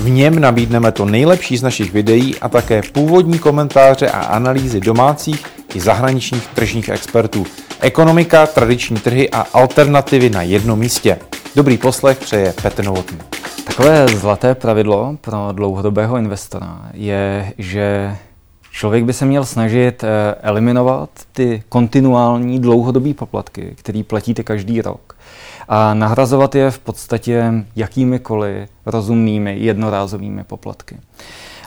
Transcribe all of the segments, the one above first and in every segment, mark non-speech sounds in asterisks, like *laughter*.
V něm nabídneme to nejlepší z našich videí a také původní komentáře a analýzy domácích i zahraničních tržních expertů. Ekonomika, tradiční trhy a alternativy na jednom místě. Dobrý poslech přeje Petr Novotný. Takové zlaté pravidlo pro dlouhodobého investora je, že člověk by se měl snažit eh, eliminovat ty kontinuální dlouhodobé poplatky, které platíte každý rok a nahrazovat je v podstatě jakýmikoliv rozumnými jednorázovými poplatky.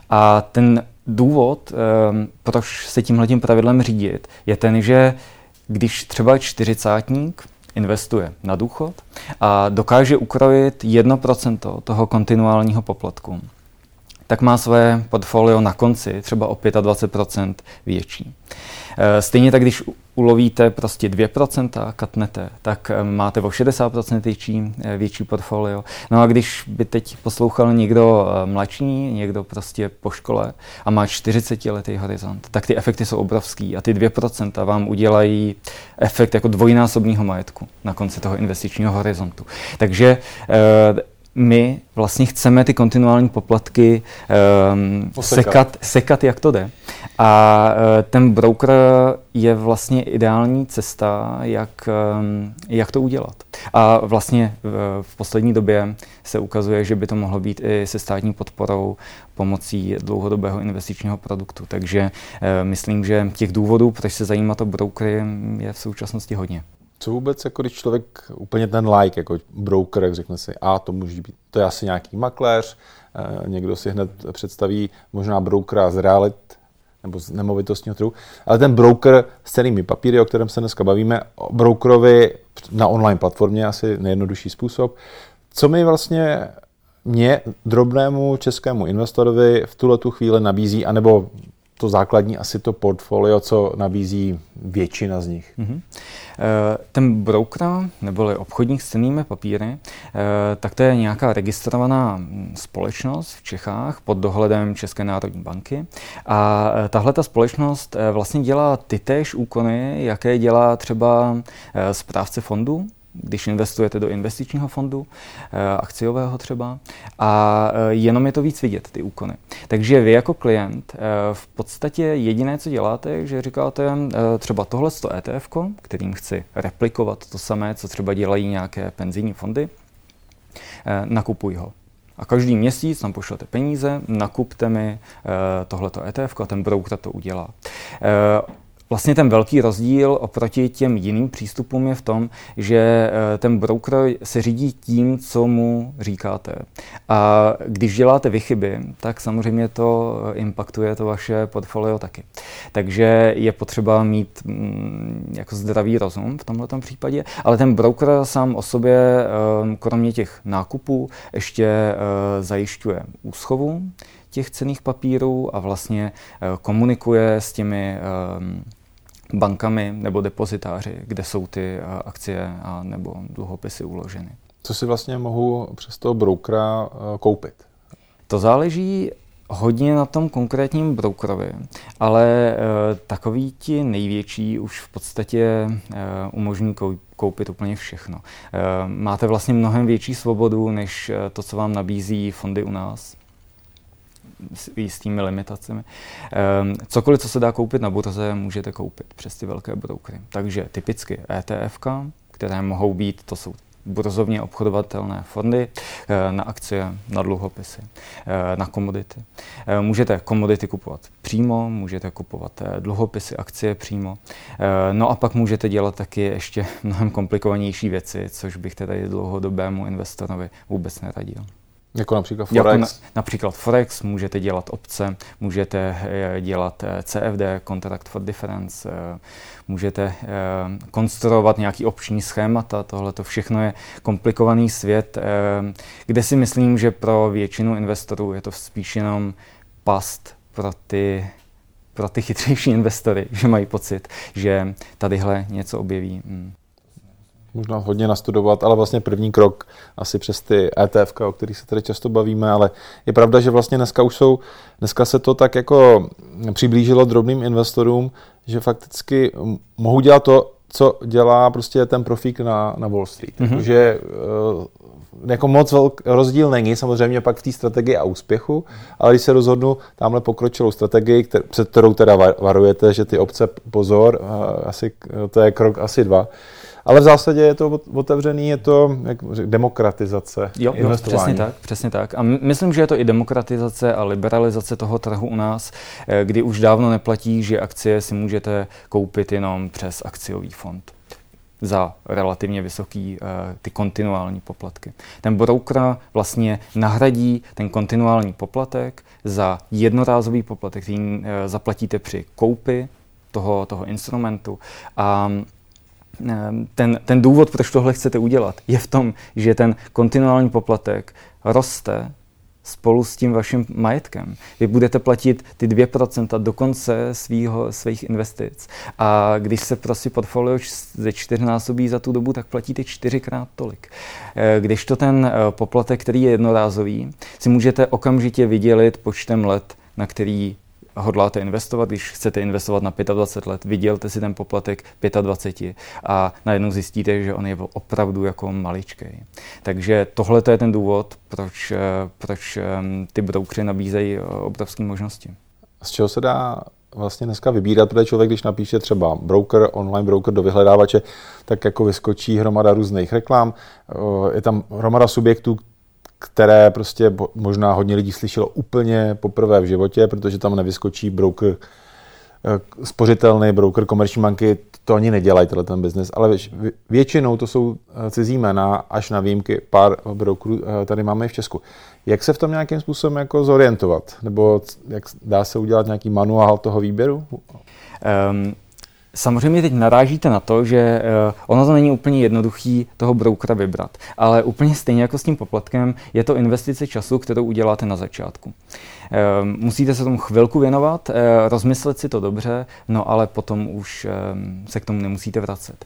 A ten důvod, ehm, proč se tímhle pravidlem řídit, je ten, že když třeba čtyřicátník investuje na důchod a dokáže ukrojit 1% toho kontinuálního poplatku, tak má své portfolio na konci třeba o 25% větší. Eh, stejně tak, když ulovíte prostě 2%, katnete, tak eh, máte o 60% větší, eh, větší portfolio. No a když by teď poslouchal někdo mladší, někdo prostě po škole a má 40 letý horizont, tak ty efekty jsou obrovský a ty 2% vám udělají efekt jako dvojnásobního majetku na konci toho investičního horizontu. Takže my vlastně chceme ty kontinuální poplatky um, sekat, sekat, jak to jde. A uh, ten broker je vlastně ideální cesta, jak, um, jak to udělat. A vlastně v, v poslední době se ukazuje, že by to mohlo být i se státní podporou pomocí dlouhodobého investičního produktu. Takže myslím, že těch důvodů, proč se zajímat o brokery, je v současnosti hodně. Co vůbec, jako když člověk úplně ten like, jako broker, jak řekne si, a to může být, to je asi nějaký makléř, někdo si hned představí možná brokera z realit nebo z nemovitostního trhu, ale ten broker s cenými papíry, o kterém se dneska bavíme, brokerovi na online platformě asi nejjednodušší způsob. Co mi vlastně mě, drobnému českému investorovi, v tuhle tu chvíli nabízí, anebo to základní asi to portfolio, co nabízí většina z nich. Mm-hmm. Ten broker, neboli obchodník s cenými papíry, eh, tak to je nějaká registrovaná společnost v Čechách pod dohledem České národní banky. A eh, tahle ta společnost vlastně dělá ty též úkony, jaké dělá třeba správce fondu, když investujete do investičního fondu, eh, akciového třeba, a eh, jenom je to víc vidět, ty úkony. Takže vy jako klient eh, v podstatě jediné, co děláte, že říkáte třeba tohle to ETF, kterým chci replikovat to samé, co třeba dělají nějaké penzijní fondy, nakupuj ho. A každý měsíc tam pošlete peníze, nakupte mi tohleto ETF a ten broker to udělá. Vlastně ten velký rozdíl oproti těm jiným přístupům je v tom, že eh, ten broker se řídí tím, co mu říkáte. A když děláte vychyby, tak samozřejmě to impaktuje to vaše portfolio taky. Takže je potřeba mít mm, jako zdravý rozum v tomto případě, ale ten broker sám o sobě, eh, kromě těch nákupů, ještě eh, zajišťuje úschovu těch cených papírů a vlastně komunikuje s těmi bankami nebo depozitáři, kde jsou ty eh, akcie a nebo dluhopisy uloženy. Co si vlastně mohu přes toho brokera eh, koupit? To záleží hodně na tom konkrétním brokerovi, ale e, takový ti největší už v podstatě e, umožní koupit úplně všechno. E, máte vlastně mnohem větší svobodu, než to, co vám nabízí fondy u nás s jistými limitacemi. Ehm, cokoliv, co se dá koupit na burze, můžete koupit přes ty velké brokery. Takže typicky ETF, které mohou být, to jsou burzovně obchodovatelné fondy eh, na akcie, na dluhopisy, eh, na komodity. Eh, můžete komodity kupovat přímo, můžete kupovat dluhopisy, akcie přímo. No a pak můžete dělat taky ještě *laughs* mnohem komplikovanější věci, což bych tedy dlouhodobému investorovi vůbec neradil. Jako například Forex? Jako na, například Forex, můžete dělat opce, můžete eh, dělat eh, CFD, Contract for Difference, eh, můžete konstruovat nějaký opční schémata, tohle to všechno je komplikovaný svět, kde si myslím, že pro většinu investorů je to spíš jenom past pro ty, pro ty chytřejší *laughs* investory, že mají pocit, že tadyhle něco objeví. Hmm možná hodně nastudovat, ale vlastně první krok asi přes ty ETF, o kterých se tady často bavíme, ale je pravda, že vlastně dneska už jsou, dneska se to tak jako přiblížilo drobným investorům, že fakticky mohou dělat to, co dělá prostě ten profík na, na Wall Street. Mm-hmm. Takže uh, jako moc velk, rozdíl není samozřejmě pak v té strategii a úspěchu, ale když se rozhodnu tamhle pokročilou strategii, kter, před kterou teda varujete, že ty obce pozor, uh, asi, to je krok asi dva, ale v zásadě je to otevřený, je to jak řek, demokratizace jo, jo, přesně tak, přesně tak. A myslím, že je to i demokratizace a liberalizace toho trhu u nás, eh, kdy už dávno neplatí, že akcie si můžete koupit jenom přes akciový fond za relativně vysoký uh, ty kontinuální poplatky. Ten broker vlastně nahradí ten kontinuální poplatek za jednorázový poplatek, který uh, zaplatíte při koupi toho, toho instrumentu. A ten, ten důvod, proč tohle chcete udělat, je v tom, že ten kontinuální poplatek roste spolu s tím vaším majetkem. Vy budete platit ty 2% do konce svýho, svých investic. A když se prostě portfolio ze čtyřnásobí za tu dobu, tak platíte čtyřikrát tolik. Eh, když to ten eh, poplatek, který je jednorázový, si můžete okamžitě vydělit počtem let, na který hodláte investovat, když chcete investovat na 25 let, vydělte si ten poplatek 25 a najednou zjistíte, že on je opravdu jako maličký. Takže tohle je ten důvod, proč, eh, proč ehm, ty broukři nabízejí eh, obrovské možnosti. Z čeho se dá vlastně dneska vybírat, protože člověk, když napíše třeba broker, online broker do vyhledávače, tak jako vyskočí hromada různých reklam, eh, je tam hromada subjektů, které prostě možná hodně lidí slyšelo úplně poprvé v životě, protože tam nevyskočí broker eh, spořitelný broker komerční banky, to ani nedělají tenhle ten biznes, ale většinou to jsou eh, cizí jména, až na výjimky pár brokerů eh, tady máme i v Česku. Jak se v tom nějakým způsobem jako zorientovat? Nebo jak dá se udělat nějaký manuál toho výběru? Um, Samozřejmě teď narážíte na to, že uh, ono to není úplně jednoduchý toho broukera vybrat, ale úplně stejně jako s tím poplatkem je to investice času, kterou uděláte na začátku. Uh, musíte se tomu chvilku věnovat, uh, rozmyslet si to dobře, no ale potom už se k tomu nemusíte vracet.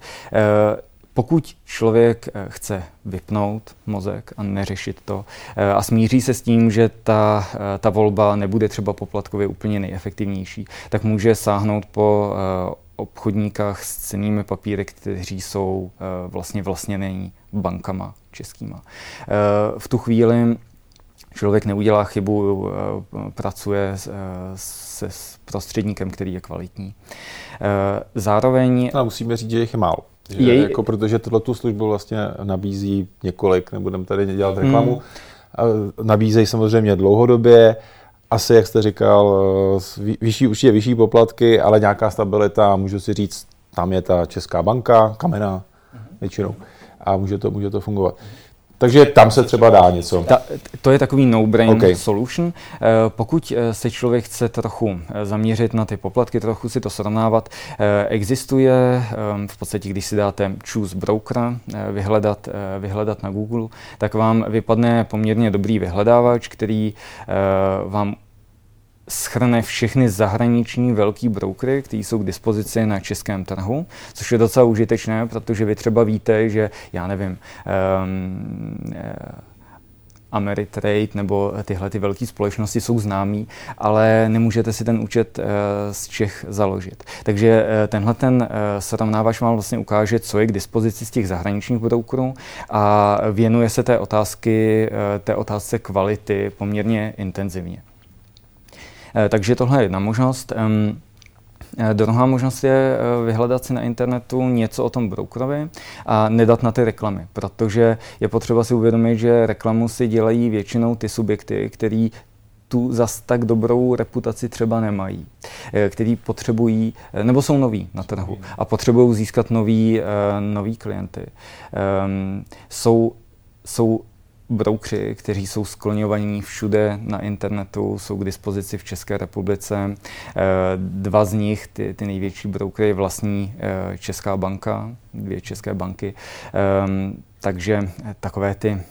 Pokud člověk chce vypnout mozek a neřešit to a smíří se s tím, že ta, ta volba nebude třeba poplatkově úplně nejefektivnější, tak může sáhnout po obchodníkách s cenými papíry, kteří jsou eh, vlastně vlastněný bankama českýma. Eh, v tu chvíli člověk neudělá chybu, eh, pracuje se s prostředníkem, který je kvalitní. Zároveň... A musíme říct, že jich je málo. Že Jej... jako, protože tohle tu službu vlastně nabízí několik, nebudeme tady dělat reklamu. Hmm. Nabízejí samozřejmě dlouhodobě, asi, jak jste říkal, vyšší, určitě vyšší poplatky, ale nějaká stabilita, můžu si říct, tam je ta Česká banka, kamena většinou a může to, může to fungovat. Takže tam se třeba dá něco. Ta, to je takový no-brain okay. solution. Eh, pokud eh, se člověk chce trochu eh, zaměřit na ty poplatky, trochu si to srovnávat, existuje v podstatě, když si dáte choose broker, vyhledat, vyhledat na Google, tak vám vypadne poměrně dobrý vyhledávač, který vám schrne všechny zahraniční velký brokery, které jsou k dispozici na českém trhu, což je docela užitečné, protože vy třeba víte, že já nevím, um, Ameritrade nebo tyhle ty velké společnosti jsou známí, ale nemůžete si ten účet uh, z Čech založit. Takže uh, tenhle ten uh, srovnávač vám vlastně ukáže, co je k dispozici z těch zahraničních brokerů a věnuje se té otázky, té otázce kvality poměrně intenzivně. Eh, takže tohle je jedna možnost. Eh, druhá možnost je eh, vyhledat si na internetu něco o tom brokerovi a nedat na ty reklamy, protože je potřeba si uvědomit, že reklamu si dělají většinou ty subjekty, který tu zas tak dobrou reputaci třeba nemají, který potřebují, nebo jsou noví na trhu a potřebují získat nový, nový klienty. Ehm, jsou, jsou broukři, kteří jsou skloňovaní všude na internetu, jsou k dispozici v České republice. Eh, dva z nich, ty, ty největší broukry, vlastní eh, Česká banka, dvě české banky. Ehm, takže takové ty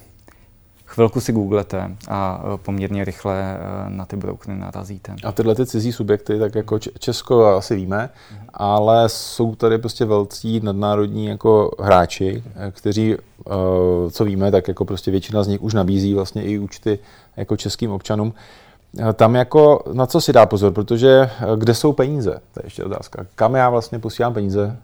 chvilku si googlete a eh, poměrně rychle eh, na ty broukry narazíte. A tyhle ty cizí subjekty, tak jako Česko asi víme, ale jsou tady prostě velcí nadnárodní jako hráči, kteří, co víme, tak jako prostě většina z nich už nabízí vlastně i účty jako českým občanům. Tam jako na co si dá pozor, protože kde jsou peníze? To je ještě otázka. Kam já vlastně posílám peníze?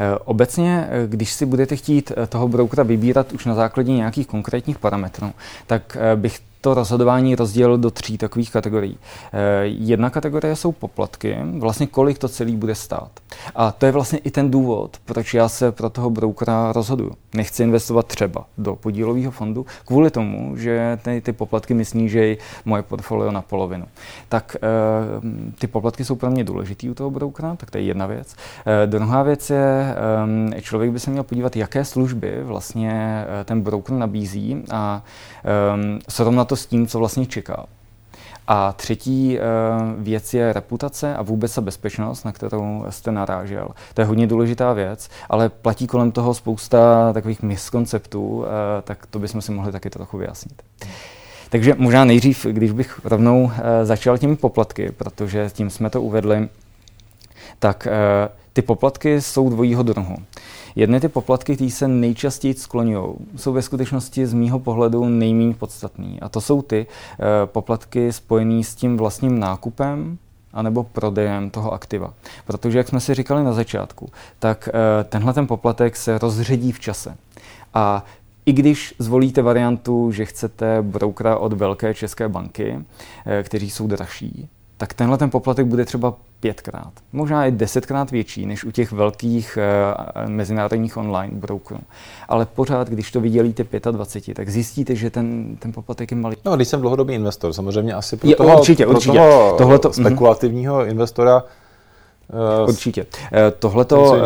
Eh, obecně, eh, když si budete chtít eh, toho broukera vybírat už na základě nějakých konkrétních parametrů, tak bych to rozhodování rozdělil do tří takových kategorií. Eh, jedna kategorie jsou poplatky, vlastně kolik to celý bude stát. A to je vlastně i ten důvod, proč já se pro toho broukera rozhoduju. Nechci investovat třeba do podílového fondu kvůli tomu, že ty, ty poplatky mi snížejí moje portfolio na polovinu. Tak eh, ty poplatky jsou pro mě důležitý u toho broukera, tak to je jedna věc. Eh, druhá věc je, člověk by se měl podívat, jaké služby vlastně ten broker nabízí a srovnat to s tím, co vlastně čeká. A třetí uh, věc je reputace a vůbec ta bezpečnost, na kterou jste narážel. To je hodně důležitá věc, ale platí kolem toho spousta takových miskonceptů, uh, tak to bychom si mohli taky trochu vyjasnit. Takže možná nejdřív, když bych rovnou uh, začal těmi poplatky, protože tím jsme to uvedli, tak ty poplatky jsou dvojího druhu. Jedny ty poplatky, které se nejčastěji skloňují, jsou ve skutečnosti z mýho pohledu nejméně podstatný. A to jsou ty uh, poplatky spojené s tím vlastním nákupem, anebo prodejem toho aktiva. Protože, jak jsme si říkali na začátku, tak uh, tenhle ten poplatek se rozředí v čase. A i když zvolíte variantu, že chcete broukera od velké české banky, eh, kteří jsou dražší, tak tenhle ten poplatek bude třeba pětkrát, možná i desetkrát větší než u těch velkých uh, mezinárodních online brokerů. Ale pořád, když to vydělíte 25, tak zjistíte, že ten, ten poplatek je malý. No, když jsem dlouhodobý investor, samozřejmě asi pro je, toho, určitě, pro určitě. toho Tohleto, mhm. spekulativního mm. investora uh, Určitě. Uh, tohleto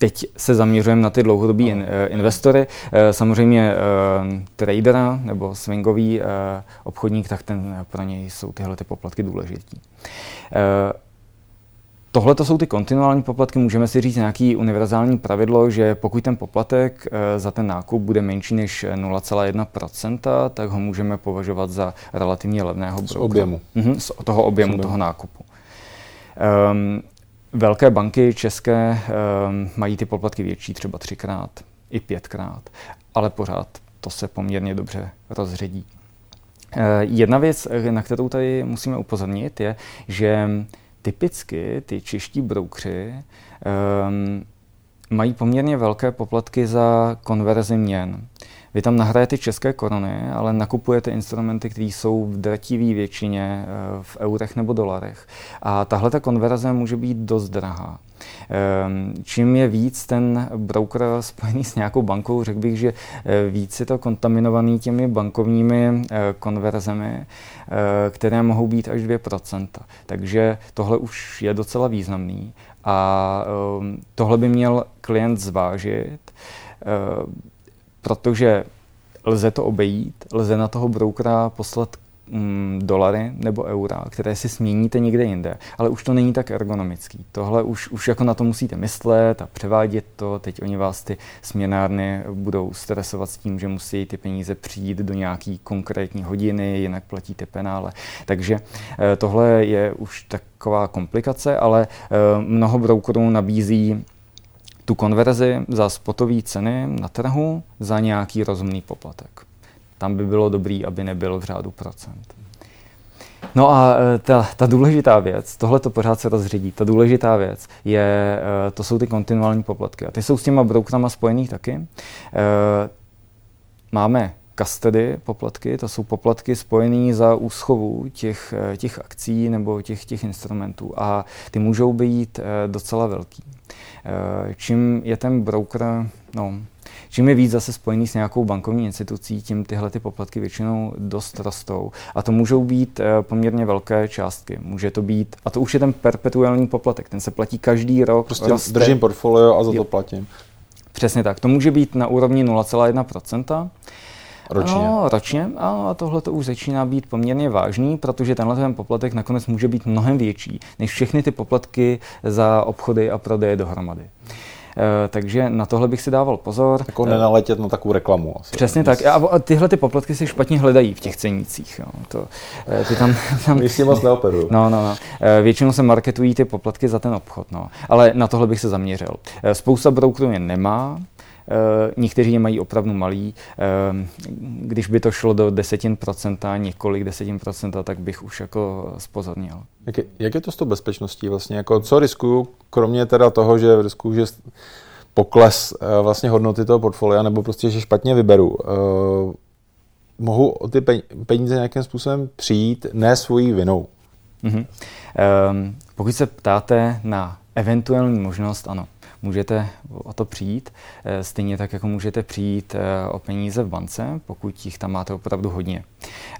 Teď se zaměřujeme na ty dlouhodobí in, eh, investory. Eh, samozřejmě uh, tradera nebo swingový uh, obchodník, tak ten pro něj jsou tyhle ty poplatky důležitý. Uh, Tohle to jsou ty kontinuální poplatky. Můžeme si říct nějaký univerzální pravidlo, že pokud ten poplatek za ten nákup bude menší než 0,1%, tak ho můžeme považovat za relativně levného brokera. Z objemu. Mhm, z toho objemu z toho nákupu. Um, Velké banky české um, mají ty poplatky větší, třeba třikrát, i pětkrát, ale pořád to se poměrně dobře rozředí. Uh, jedna věc, na kterou tady musíme upozornit, je, že typicky ty čeští broukři um, mají poměrně velké poplatky za konverzi měn. Vy tam nahrajete české koruny, ale nakupujete instrumenty, které jsou v drtivé většině eh, v eurech nebo dolarech. A tahle ta konverze může být dost drahá. Ehm, čím je víc ten broker spojený s nějakou bankou, řekl bych, že eh, víc je to kontaminovaný těmi bankovními eh, konverzemi, které mohou být až 2%. Takže tohle už je docela významný. A ehm, tohle by měl klient zvážit protože lze to obejít, lze na toho broukera poslat mm, dolary nebo eura, které si směníte někde jinde, ale už to není tak ergonomický. Tohle už, už jako na to musíte myslet a převádět to. Teď oni vás ty směnárny budou stresovat s tím, že musí ty peníze přijít do nějaký konkrétní hodiny, jinak platíte penále. Takže eh, tohle je už taková komplikace, ale eh, mnoho brokerů nabízí tu konverzi za spotové ceny na trhu za nějaký rozumný poplatek. Tam by bylo dobrý, aby nebyl v řádu procent. No a e, ta, ta důležitá věc, tohle to pořád se rozředí, ta důležitá věc je, e, to jsou ty kontinuální poplatky. A ty jsou s těma brokerama spojený taky. E, máme custody poplatky, to jsou poplatky spojené za úschovu těch, těch akcí nebo těch, těch instrumentů a ty můžou být docela velký. Čím je ten broker, no, čím je víc zase spojený s nějakou bankovní institucí, tím tyhle ty poplatky většinou dost rostou. A to můžou být eh, poměrně velké částky. Může to být, a to už je ten perpetuální poplatek, ten se platí každý rok. Prostě roste. držím portfolio a za to platím. Přesně tak. To může být na úrovni 0,1%. Ročně. No, ročně. A tohle to už začíná být poměrně vážný, protože tenhle ten poplatek nakonec může být mnohem větší než všechny ty poplatky za obchody a prodeje dohromady. Takže na tohle bych si dával pozor. Jako nenaletět na takovou reklamu. Asi. Přesně tak. A tyhle ty poplatky si špatně hledají v těch cenících. Jo. To, ty tam, tam... *laughs* My si moc neoperují. No, no, no. Většinou se marketují ty poplatky za ten obchod. No. Ale na tohle bych se zaměřil. Spousta brokerů je nemá, Eh, někteří je mají opravdu malý. Eh, když by to šlo do desetin procenta, několik desetin procenta, tak bych už jako spozornil. Jak je, jak je to s tou bezpečností vlastně? Jako, co riskuju, kromě teda toho, že riskuju, že pokles eh, vlastně hodnoty toho portfolia, nebo prostě, že špatně vyberu, mohu o ty peníze nějakým způsobem přijít ne svojí vinou? Mm-hmm. Um, pokud se ptáte na eventuální možnost, ano můžete o to přijít. Eh, stejně tak, jako můžete přijít eh, o peníze v bance, pokud jich tam máte opravdu hodně.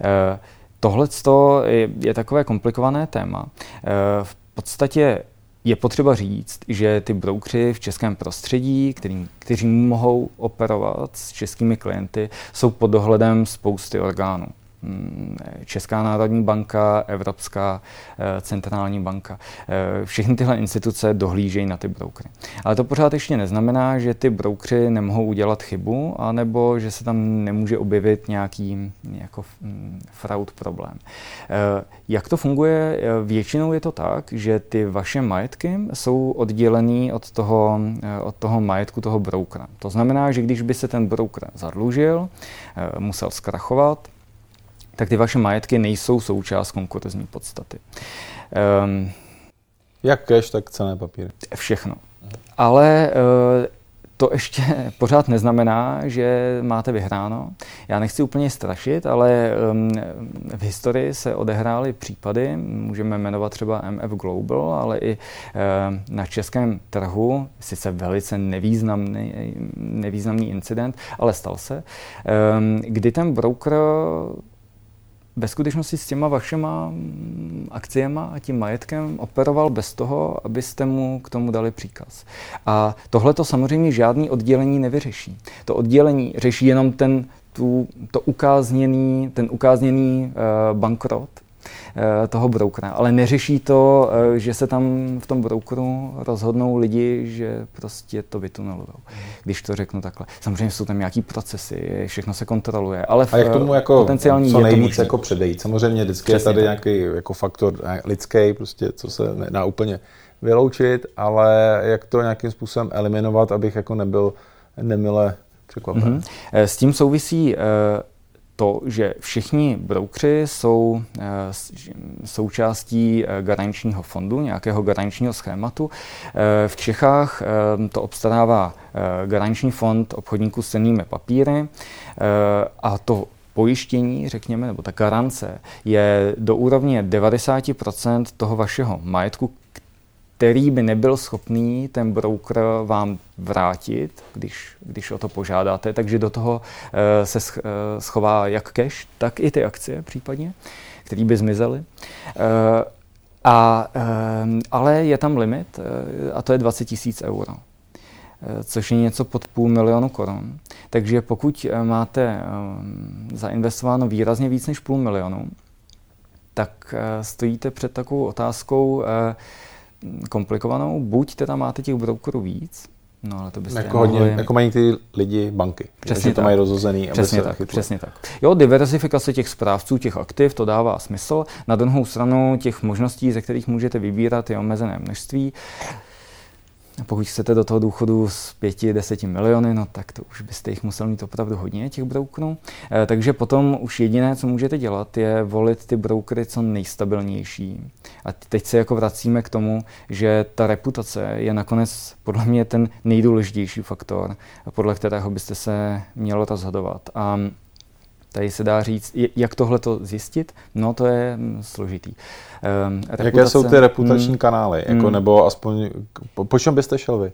Eh, Tohle je, je takové komplikované téma. V podstatě je potřeba říct, že ty broukři v českém prostředí, který, kteří mohou operovat s českými klienty, jsou pod dohledem spousty orgánů. Mm, Česká národní banka, Evropská eh, centrální banka. Eh, všechny tyhle instituce dohlížejí na ty broukry. Ale to pořád ještě neznamená, že ty broukři nemohou udělat chybu, anebo že se tam nemůže objevit nějaký jako mm, fraud problém. Eh, jak to funguje? Většinou je to tak, že ty vaše majetky jsou oddělený od toho, od toho majetku toho broukra. To znamená, že když by se ten broker zadlužil, musel zkrachovat, tak ty vaše majetky nejsou součást konkurzní podstaty. Um, Jak cash, tak cené papíry. Všechno. Ale uh, to ještě *laughs* pořád neznamená, že máte vyhráno. Já nechci úplně strašit, ale um, v historii se odehrály případy, můžeme jmenovat třeba MF Global, ale i um, na českém trhu, sice velice nevýznamný, nevýznamný incident, ale stal se, um, kdy ten broker ve skutečnosti s těma vašima mm, akciema a tím majetkem operoval bez toho, abyste mu k tomu dali příkaz. A tohle to samozřejmě žádný oddělení nevyřeší. To oddělení řeší jenom ten, tu, to ukázněný, ten ukázněný uh, bankrot, toho brokera. Ale neřeší to, eh, že se tam v tom brokeru rozhodnou lidi, že prostě to vytunelujou. Když to řeknu takhle. Samozřejmě jsou tam nějaký procesy, všechno se kontroluje, ale v, A jak tomu jako potenciální co nejvíc jako předejít? Samozřejmě vždycky Přesně je tady tak. nějaký jako faktor eh, lidský, prostě, co se nedá úplně vyloučit, ale jak to nějakým způsobem eliminovat, abych jako nebyl nemile překvapen. Mm-hmm. S tím souvisí to, že všichni broukři jsou eh, součástí eh, garančního fondu, nějakého garančního schématu. Eh, v Čechách to obstarává garanční fond obchodníků s cennými papíry a to pojištění, řekněme, nebo ta garance je do úrovně 90% toho vašeho majetku, který by nebyl schopný ten broker vám vrátit, když, když o to požádáte. Takže do toho uh, se uh, schová jak cash, tak i ty akcie případně, které by zmizely. Uh, a, ale je tam limit a to je 20 tisíc euro což je něco pod půl milionu korun. Takže pokud máte zainvestováno výrazně víc než půl milionu, tak stojíte před takovou otázkou, komplikovanou. Buď teda máte těch brokerů víc, No, ale to byste jako, hodně, jako mají ty lidi banky, přesně že to mají rozhozený. Přesně tak, přesně tak. Jo, diversifikace těch správců, těch aktiv, to dává smysl. Na druhou stranu těch možností, ze kterých můžete vybírat, je omezené množství. Pokud chcete do toho důchodu s 5-10 miliony, no tak to už byste jich musel mít opravdu hodně, těch brokerů. E, takže potom už jediné, co můžete dělat, je volit ty brokery co nejstabilnější. A teď se jako vracíme k tomu, že ta reputace je nakonec podle mě ten nejdůležitější faktor, podle kterého byste se mělo rozhodovat. A Tady se dá říct, jak tohle to zjistit? No to je hm, složitý. Um, reputace, Jaké jsou ty reputační hmm, kanály? Jako, hmm. Nebo aspoň, po, po čem byste šel vy?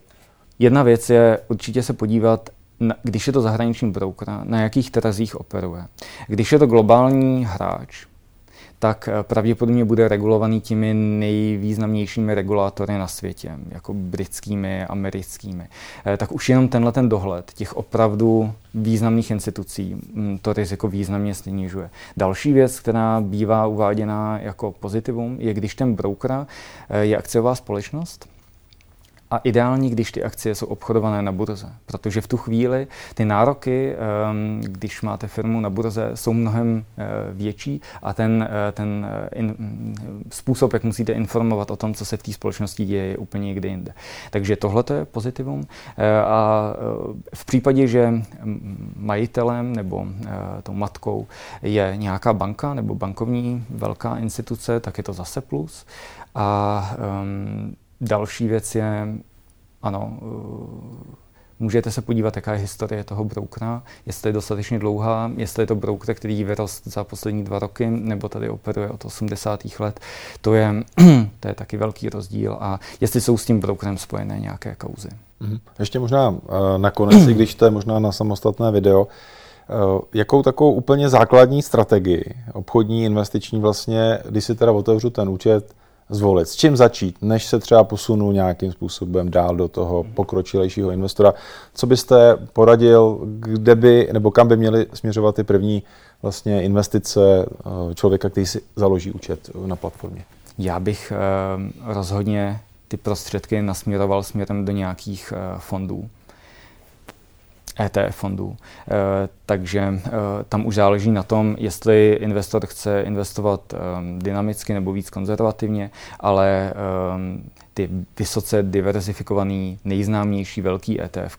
Jedna věc je určitě se podívat, na, když je to zahraniční broker, na jakých trzích operuje. Když je to globální hráč, tak eh, pravděpodobně bude regulovaný těmi nejvýznamnějšími regulátory na světě, jako britskými, americkými. Eh, tak už jenom tenhle ten dohled těch opravdu významných institucí hm, to riziko významně snižuje. Další věc, která bývá uváděna jako pozitivum, je když ten broker eh, je akciová společnost, a ideální, když ty akcie jsou obchodované na burze, protože v tu chvíli ty nároky, ehm, když máte firmu na burze, jsou mnohem eh, větší a ten, eh, ten eh, in, způsob, jak musíte informovat o tom, co se v té společnosti děje, je úplně někde jinde. Takže tohle je pozitivum. A v případě, že majitelem nebo tou matkou je nějaká banka nebo bankovní velká instituce, tak je to zase plus. A um, Další věc je, ano, uh, můžete se podívat, jaká je historie toho broukra, jestli je dostatečně dlouhá, jestli je to broker, který vyrost za poslední dva roky, nebo tady operuje od 80. let. To je, *clears throat* to je taky velký rozdíl a jestli jsou s tím brokerem spojené nějaké kauzy. Mhm. Ještě možná uh, nakonec, i když to je možná na samostatné video, uh, jakou takovou úplně základní strategii, obchodní, investiční vlastně, když si teda otevřu ten účet, zvolit, s čím začít, než se třeba posunu nějakým způsobem dál do toho pokročilejšího investora. Co byste poradil, kde by nebo kam by měly směřovat ty první vlastně investice eh, člověka, který si založí účet na platformě? Já bych eh, rozhodně ty prostředky nasměroval směrem do nějakých eh, fondů. ETF fondů. Eh, takže eh, tam už záleží na tom, jestli investor chce investovat eh, dynamicky nebo víc konzervativně, ale ty vysoce diversifikovaný, nejznámější velký ETF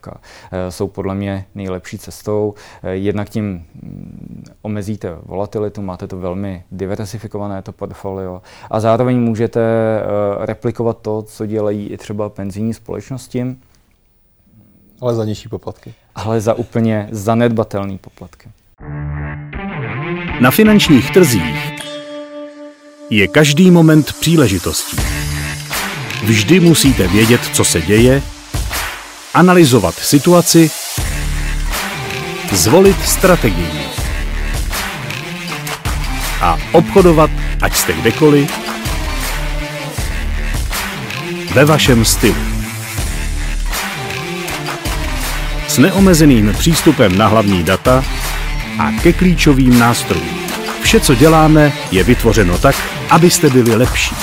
jsou podle mě nejlepší cestou. Jednak tím mm, omezíte volatilitu, máte to velmi diversifikované to portfolio a zároveň můžete replikovat to, co dělají i třeba penzijní společnosti, ale za nižší poplatky. Ale za úplně zanedbatelný poplatky. Na finančních trzích je každý moment příležitostí. Vždy musíte vědět, co se děje, analyzovat situaci, zvolit strategii a obchodovat, ať jste kdekoliv, ve vašem stylu. Neomezeným přístupem na hlavní data a ke klíčovým nástrojům. Vše, co děláme, je vytvořeno tak, abyste byli lepší.